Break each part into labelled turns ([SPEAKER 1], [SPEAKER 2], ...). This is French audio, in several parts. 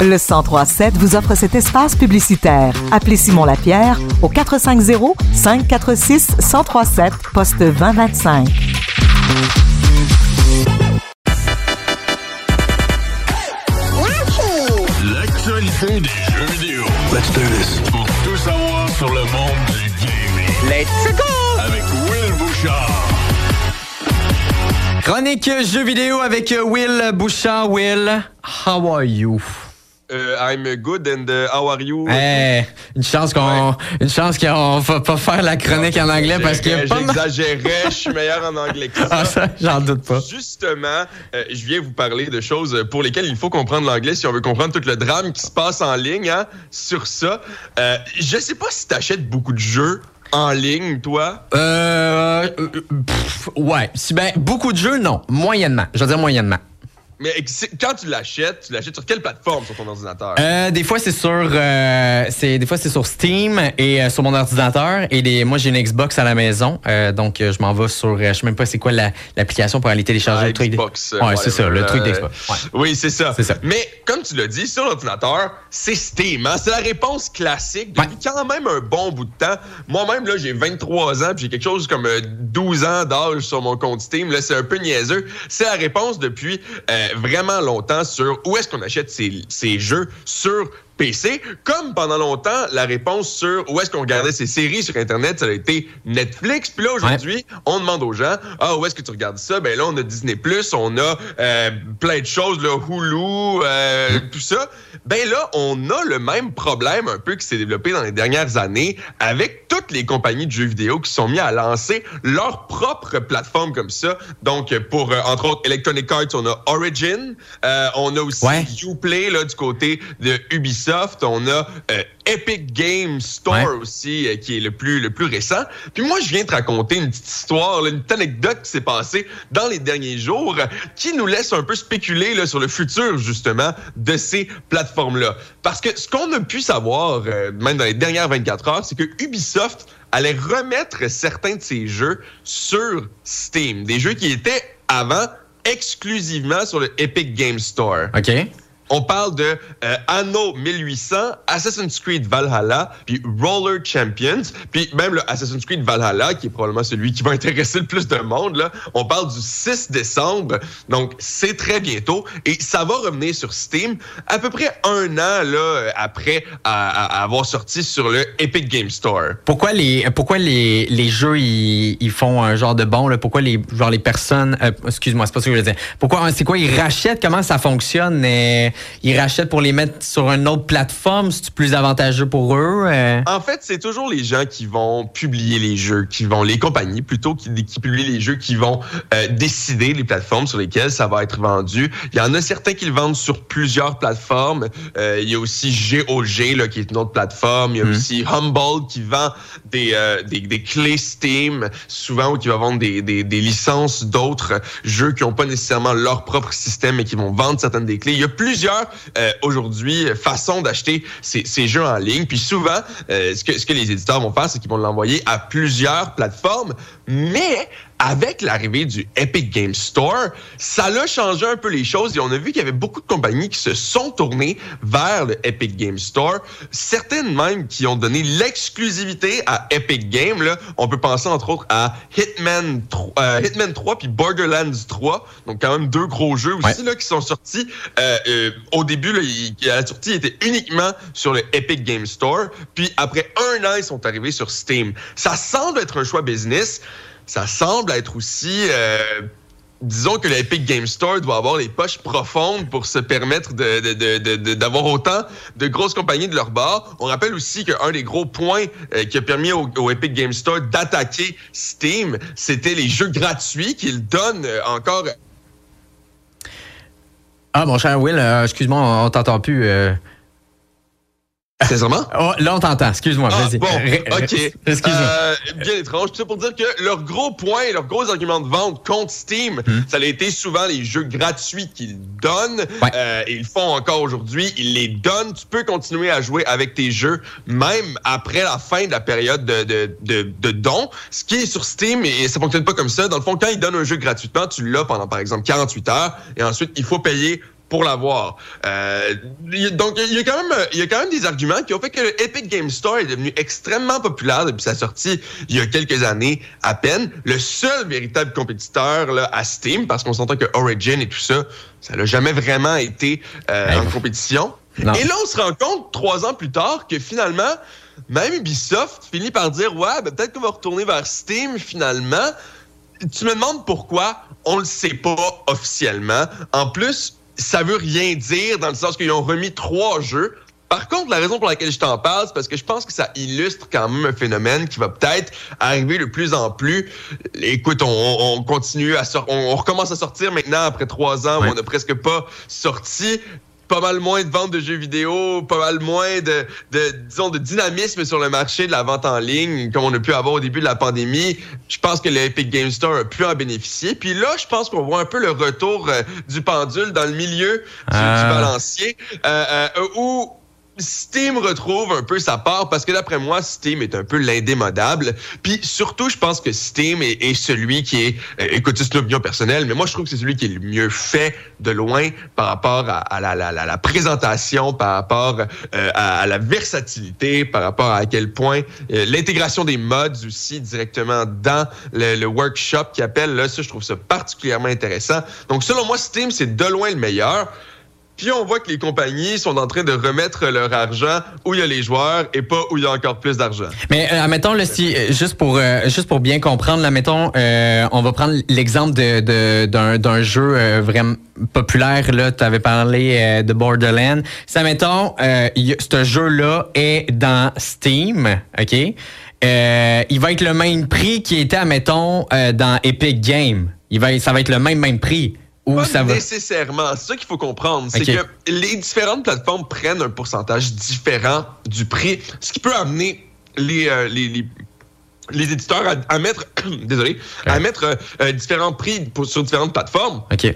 [SPEAKER 1] Le 1037 vous offre cet espace publicitaire. Appelez Simon Lapierre au 450 546 1037 poste 2025.
[SPEAKER 2] L'actualité des jeux vidéo. Let's do this. Pour tout savoir sur le monde du gaming.
[SPEAKER 3] Let's go!
[SPEAKER 2] Avec Will Bouchard.
[SPEAKER 4] Chronique jeux vidéo avec Will Bouchard. Will, how are you?
[SPEAKER 5] Euh, I'm good and uh, how are you?
[SPEAKER 4] Eh, une chance qu'on une chance qu'on va pas faire la chronique en anglais parce mal-
[SPEAKER 5] J'exagérais, je suis meilleur en anglais que ça.
[SPEAKER 4] Ah, ça, j'en doute pas.
[SPEAKER 5] Justement, euh, je viens vous parler de choses pour lesquelles il faut comprendre l'anglais si on veut comprendre tout le drame qui se passe en ligne. Hein, sur ça, euh, je sais pas si t'achètes beaucoup de jeux en ligne, toi?
[SPEAKER 4] Euh, euh, pff, ouais, ben beaucoup de jeux non, moyennement. Je veux dire moyennement.
[SPEAKER 5] Mais quand tu l'achètes, tu l'achètes sur quelle plateforme sur ton ordinateur?
[SPEAKER 4] Euh, des fois c'est sur euh, c'est des fois c'est sur Steam et euh, sur mon ordinateur et moi j'ai une Xbox à la maison donc je m'en vais sur je sais même pas c'est quoi la- l'application pour aller télécharger
[SPEAKER 5] Ah,
[SPEAKER 4] le truc.
[SPEAKER 5] Xbox,
[SPEAKER 4] ouais, c'est ça, le truc d'Xbox. Ouais.
[SPEAKER 5] Oui, c'est ça.
[SPEAKER 4] Ça.
[SPEAKER 5] Mais comme tu l'as dit, sur l'ordinateur, c'est Steam. hein. C'est la réponse classique depuis
[SPEAKER 4] Ouais.
[SPEAKER 5] quand même un bon bout de temps. Moi-même, là, j'ai 23 ans, puis j'ai quelque chose comme euh, 12 ans d'âge sur mon compte Steam. Là, c'est un peu niaiseux. C'est la réponse depuis euh, vraiment longtemps sur où est-ce qu'on achète ces, ces jeux sur PC, comme pendant longtemps, la réponse sur où est-ce qu'on regardait ces séries sur Internet, ça a été Netflix. Puis là, aujourd'hui, on demande aux gens, ah, où est-ce que tu regardes ça? Ben là, on a Disney+, on a euh, plein de choses, là, Hulu, euh, tout ça. Ben là, on a le même problème un peu qui s'est développé dans les dernières années avec toutes les compagnies de jeux vidéo qui sont mis à lancer leur propre plateforme comme ça. Donc, pour, euh, entre autres, Electronic Arts, on a Origin, euh, on a aussi
[SPEAKER 4] Ouais.
[SPEAKER 5] Uplay, là, du côté de Ubisoft, on a euh, Epic Game Store
[SPEAKER 4] Ouais.
[SPEAKER 5] aussi, euh, qui est le plus, le plus récent. Puis moi, je viens te raconter une petite histoire, là, une petite anecdote qui s'est passée dans les derniers jours, euh, qui nous laisse un peu spéculer là, sur le futur, justement, de ces plateformes-là. Parce que ce qu'on a pu savoir, euh, même dans les dernières 24 heures, c'est que Ubisoft allait remettre certains de ses jeux sur Steam. Des jeux qui étaient avant exclusivement sur le Epic Game Store.
[SPEAKER 4] OK.
[SPEAKER 5] On parle de euh, Anno 1800, Assassin's Creed Valhalla, puis Roller Champions, puis même le Assassin's Creed Valhalla, qui est probablement celui qui va intéresser le plus de monde. Là. On parle du 6 décembre, donc c'est très bientôt, et ça va revenir sur Steam à peu près un an là, après avoir sorti sur le Epic Game Store.
[SPEAKER 4] Pourquoi les pourquoi les, les jeux ils, font un genre de bon là? Pourquoi les genre les personnes euh, excuse-moi c'est pas ce que je voulais dire pourquoi c'est quoi ils rachètent comment ça fonctionne? Ils rachètent pour les mettre sur une autre plateforme c'est plus avantageux pour eux euh?
[SPEAKER 5] En fait, c'est toujours les gens qui vont publier les jeux, qui vont les compagnies plutôt qui, qui publient les jeux, qui vont euh, décider les plateformes sur lesquelles ça va être vendu. Il y en a certains qui le vendent sur plusieurs plateformes. Euh, il y a aussi GOG là, qui est une autre plateforme. Il y a
[SPEAKER 4] Mhm.
[SPEAKER 5] aussi Humble qui vend des, des, des clés Steam, souvent ou qui va vendre des, des, des licences d'autres jeux qui n'ont pas nécessairement leur propre système mais qui vont vendre certaines des clés. Il y a plusieurs euh, aujourd'hui façons d'acheter ces, jeux en ligne. Puis souvent, euh, ce, que, ce que les éditeurs vont faire, c'est qu'ils vont l'envoyer à plusieurs plateformes. Mais avec l'arrivée du Epic Game Store, ça a changé un peu les choses et on a vu qu'il y avait beaucoup de compagnies qui se sont tournées vers le Epic Game Store. Certaines même qui ont donné l'exclusivité à Epic Games. Là. On peut penser entre autres à Hitman 3, euh, Hitman 3 puis Borderlands 3. Donc quand même deux gros jeux aussi là, qui sont sortis. Euh, euh, au début, là, la sortie, ils étaient uniquement sur le Epic Game Store. Puis après un an, ils sont arrivés sur Steam. Ça semble être un choix business. Ça semble être aussi... euh, disons que l'Epic Game Store doit avoir les poches profondes pour se permettre de- de- d'avoir autant de grosses compagnies de leur bord. On rappelle aussi qu'un des gros points euh, qui a permis au, Epic Game Store d'attaquer Steam, c'était les jeux gratuits qu'ils donnent euh, encore.
[SPEAKER 4] ah mon cher Will excuse-moi on, on t'entend plus.
[SPEAKER 5] Sincèrement?
[SPEAKER 4] Oh, là on t'entend excuse-moi
[SPEAKER 5] Ah,
[SPEAKER 4] vas-y
[SPEAKER 5] bon, OK.
[SPEAKER 4] excuse-moi
[SPEAKER 5] Euh, bien étrange. Tout ça pour dire que leur gros point, leur gros argument de vente contre Steam, ça a été souvent les jeux gratuits qu'ils donnent.
[SPEAKER 4] Ouais.
[SPEAKER 5] Euh, ils le font encore aujourd'hui. Ils les donnent. Tu peux continuer à jouer avec tes jeux, même après la fin de la période de, de, de, de don. Ce qui est sur Steam, et ça fonctionne pas comme ça. Dans le fond, quand ils donnent un jeu gratuitement, tu l'as pendant, par exemple, 48 heures. Et ensuite, il faut payer pour l'avoir. Euh, donc, il y, a quand même, il y a quand même des arguments qui ont fait que le Epic Game Store est devenu extrêmement populaire depuis sa sortie il y a quelques années à peine. Le seul véritable compétiteur là, à Steam, parce qu'on s'entend que Origin et tout ça, ça n'a jamais vraiment été euh, en compétition.
[SPEAKER 4] non.
[SPEAKER 5] Et là, on se rend compte, trois ans plus tard, que finalement, même Ubisoft finit par dire, ouais, ben, peut-être qu'on va retourner vers Steam finalement. Tu me demandes pourquoi? On le sait pas officiellement. En plus, ça veut rien dire dans le sens qu'ils ont remis trois jeux. Par contre, la raison pour laquelle je t'en parle, c'est parce que je pense que ça illustre quand même un phénomène qui va peut-être arriver de plus en plus. Écoute, on, on continue à sortir, on, on recommence à sortir maintenant après trois ans où on n'a presque pas sorti. Pas mal moins de ventes de jeux vidéo, pas mal moins de, de, disons, de dynamisme sur le marché de la vente en ligne, comme on a pu avoir au début de la pandémie. Je pense que le Epic Game Store a pu en bénéficier. Puis là, je pense qu'on voit un peu le retour euh, du pendule dans le milieu du, du balancier, euh, euh, où Steam retrouve un peu sa part parce que d'après moi, Steam est un peu l'indémodable. Puis surtout, je pense que Steam est, est celui qui est, euh, écoute, c'est une opinion personnelle, mais moi je trouve que c'est celui qui est le mieux fait de loin par rapport à, à la, la, la, présentation, par rapport euh, à, à la versatilité, par rapport à, à quel point euh, l'intégration des mods aussi directement dans le, le workshop qui appelle là, ça je trouve ça particulièrement intéressant. Donc selon moi, Steam c'est de loin le meilleur. Puis on voit que les compagnies sont en train de remettre leur argent où il y a les joueurs et pas où il y a encore plus d'argent.
[SPEAKER 4] Mais euh, admettons, là, si, euh, juste, pour, euh, juste pour bien comprendre, là, euh, on va prendre l'exemple de, d'un, jeu euh, vraiment populaire. Tu avais parlé euh, de Borderlands. Ça, mettons, ce jeu-là est dans Steam, OK? Il va être le même prix qui était, mettons, dans Epic Games. Il va, ça va être le même, même prix. Ou
[SPEAKER 5] Pas
[SPEAKER 4] ça va...
[SPEAKER 5] nécessairement. C'est ça qu'il faut comprendre. C'est que les différentes plateformes prennent un pourcentage différent du prix, ce qui peut amener les, euh, les, les, les éditeurs à, à mettre, désolé, à mettre euh, euh, différents prix pour- sur différentes plateformes.
[SPEAKER 4] OK.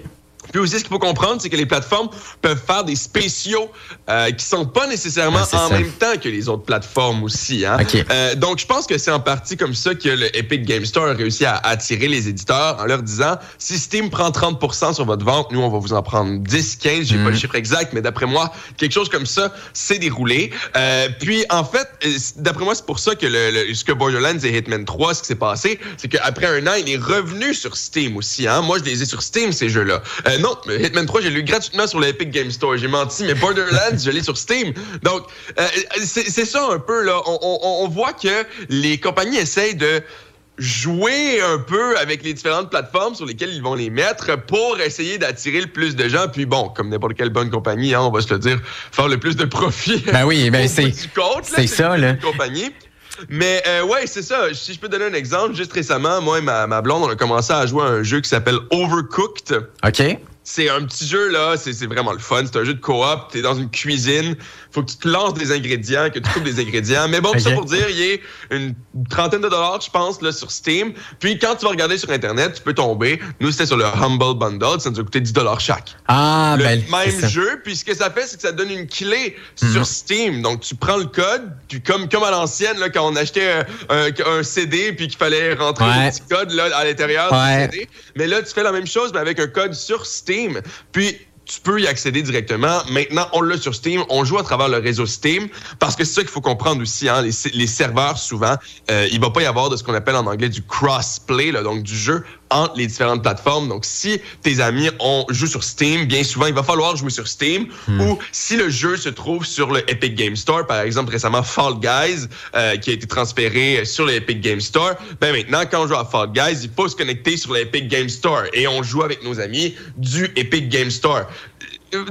[SPEAKER 5] Puis aussi, ce qu'il faut comprendre, c'est que les plateformes peuvent faire des spéciaux euh, qui sont pas nécessairement en
[SPEAKER 4] ça.
[SPEAKER 5] même temps que les autres plateformes aussi. Hein? Euh, donc, je pense que c'est en partie comme ça que le Epic Game Store a réussi à attirer les éditeurs en leur disant si Steam prend 30% sur votre vente, nous, on va vous en prendre 10, 15, j'ai
[SPEAKER 4] Mhm.
[SPEAKER 5] pas le chiffre exact, mais d'après moi, quelque chose comme ça, c'est déroulé. Euh, puis, en fait, euh, d'après moi, c'est pour ça que le, le- ce que Borderlands et Hitman 3, ce qui s'est passé, c'est qu'après un an, il est revenu sur Steam aussi. Hein? Moi, je les ai sur Steam, ces jeux-là. Euh, non, mais Hitman 3, j'ai lu gratuitement sur l'Epic Game Store. J'ai menti, mais Borderlands, je l'ai sur Steam. Donc, euh, c'est c'est ça un peu, là. On, on- on voit que les compagnies essayent de jouer un peu avec les différentes plateformes sur lesquelles ils vont les mettre pour essayer d'attirer le plus de gens. Puis bon, comme n'importe quelle bonne compagnie, hein, on va se le dire, faire le plus de profit.
[SPEAKER 4] Ben oui, ben c'est- c'est ça, là.
[SPEAKER 5] compagnie. Mais euh, ouais, c'est ça. Si je peux donner un exemple, juste récemment, moi et ma, ma blonde, on a commencé à jouer à un jeu qui s'appelle Overcooked.
[SPEAKER 4] OK.
[SPEAKER 5] C'est un petit jeu, là, c'est vraiment le fun. C'est un jeu de coop, t'es dans une cuisine, faut que tu te lances des ingrédients, que tu coupes des ingrédients. Mais bon, tout ça pour dire, il y a une trentaine de dollars, je pense, là, sur Steam. Puis quand tu vas regarder sur Internet, tu peux tomber. Nous, c'était sur le Humble Bundle, ça nous a coûté 10 dollars chaque
[SPEAKER 4] Ah,
[SPEAKER 5] le
[SPEAKER 4] ben,
[SPEAKER 5] même jeu. Puis ce que ça fait, c'est que ça donne une clé
[SPEAKER 4] Mhm.
[SPEAKER 5] sur Steam. Donc tu prends le code, puis comme comme à l'ancienne quand on achetait un, un- un CD puis qu'il fallait rentrer
[SPEAKER 4] Ouais.
[SPEAKER 5] le petit code là à l'intérieur
[SPEAKER 4] Ouais.
[SPEAKER 5] du CD. Mais là tu fais la même chose mais avec un code sur Steam. Puis tu peux y accéder directement. Maintenant, on l'a sur Steam. On joue à travers le réseau Steam parce que c'est ça qu'il faut comprendre aussi. Hein, les, serveurs, souvent, euh, il va pas y avoir de ce qu'on appelle en anglais du cross-play, donc du jeu entre les différentes plateformes. Donc, si tes amis ont joué sur Steam, bien souvent, il va falloir jouer sur Steam. Ou si le jeu se trouve sur le Epic Game Store, par exemple, récemment, Fall Guys, euh, qui a été transféré sur le Epic Game Store, ben maintenant, quand on joue à Fall Guys, il faut se connecter sur le Epic Game Store et on joue avec nos amis du Epic Game Store.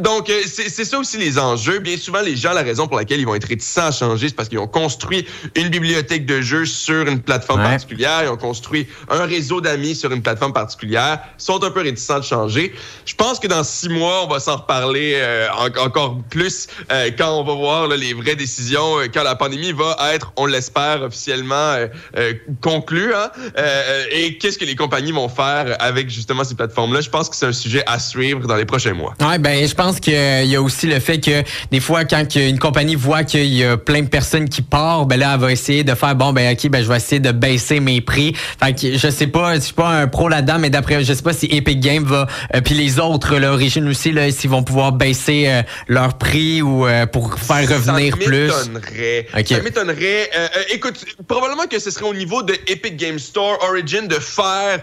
[SPEAKER 5] Donc, euh, c'est c'est ça aussi les enjeux. Bien souvent, les gens, la raison pour laquelle ils vont être réticents à changer, c'est parce qu'ils ont construit une bibliothèque de jeux sur une plateforme
[SPEAKER 4] Ouais.
[SPEAKER 5] particulière, ils ont construit un réseau d'amis sur une plateforme particulière, sont un peu réticents de changer. Je pense que dans six mois, on va s'en reparler euh, en- encore plus euh, quand on va voir là, les vraies décisions, euh, quand la pandémie va être, on l'espère, officiellement euh, euh, conclue. Hein? Euh, et qu'est-ce que les compagnies vont faire avec justement ces plateformes-là? Je pense que c'est un sujet à suivre dans les prochains mois.
[SPEAKER 4] Ouais, ben, je pense qu'il y a aussi le fait que des fois, quand une compagnie voit qu'il y a plein de personnes qui partent, ben là, elle va essayer de faire bon, ben ok, ben je vais essayer de baisser mes prix. Fait que je sais pas, je suis pas un pro là-dedans, mais d'après, je sais pas si Epic Games va, euh, puis les autres, l'origine aussi, là, s'ils vont pouvoir baisser euh, leur prix ou euh, pour faire revenir plus.
[SPEAKER 5] Ça m'étonnerait. écoute, probablement que ce serait au niveau de Epic Games Store Origin de faire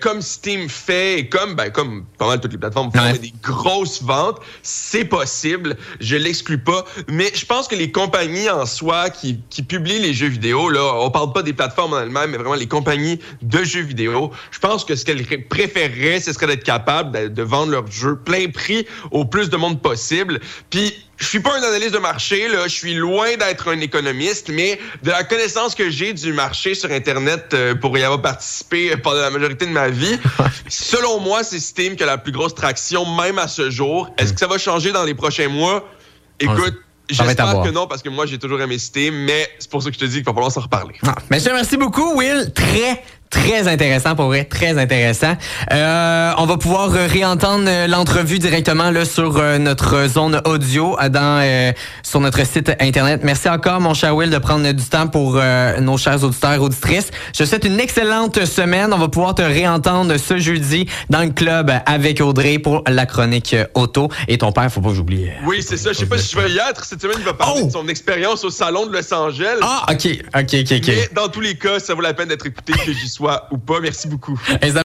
[SPEAKER 5] comme Steam fait, comme ben comme pas mal toutes les plateformes font des grosses ventes. C'est possible, je l'exclus pas, mais je pense que les compagnies en soi qui, publient les jeux vidéo, là, on parle pas des plateformes en elles-mêmes, mais vraiment les compagnies de jeux vidéo. Je pense que ce qu'elles préféreraient, ce serait d'être capable de, vendre leurs jeux plein prix au plus de monde possible. Puis je suis pas un analyste de marché, là. Je suis loin d'être un économiste, mais de la connaissance que j'ai du marché sur Internet euh, pour y avoir participé pendant la majorité de ma vie, selon moi, c'est Steam qui a la plus grosse traction, même à ce jour. Est-ce que ça va changer dans les prochains mois? Écoute, J'espère que non, parce que moi, j'ai toujours aimé Steam, mais c'est pour ça que je te dis qu'il va falloir s'en reparler.
[SPEAKER 4] Ah, mais je te remercie beaucoup, Will. Très, Très intéressant pour vrai, très intéressant. Euh, on va pouvoir réentendre euh, l'entrevue directement là sur euh, notre zone audio dans sur notre site internet. Merci encore mon cher Will de prendre du temps pour nos chers auditeurs et auditrices. Je te souhaite une excellente semaine. On va pouvoir te réentendre ce jeudi dans le club avec Audrey pour la chronique auto et ton père, faut pas que j'oublie.
[SPEAKER 5] Oui, c'est ça. Je sais pas si je vais y être cette semaine. Il va parler oh! de son expérience au salon de Los Angeles.
[SPEAKER 4] Ah, ok, ok, ok, ok.
[SPEAKER 5] Mais dans tous les cas, ça vaut la peine d'être écouté que j'y sois ou pas. Merci beaucoup.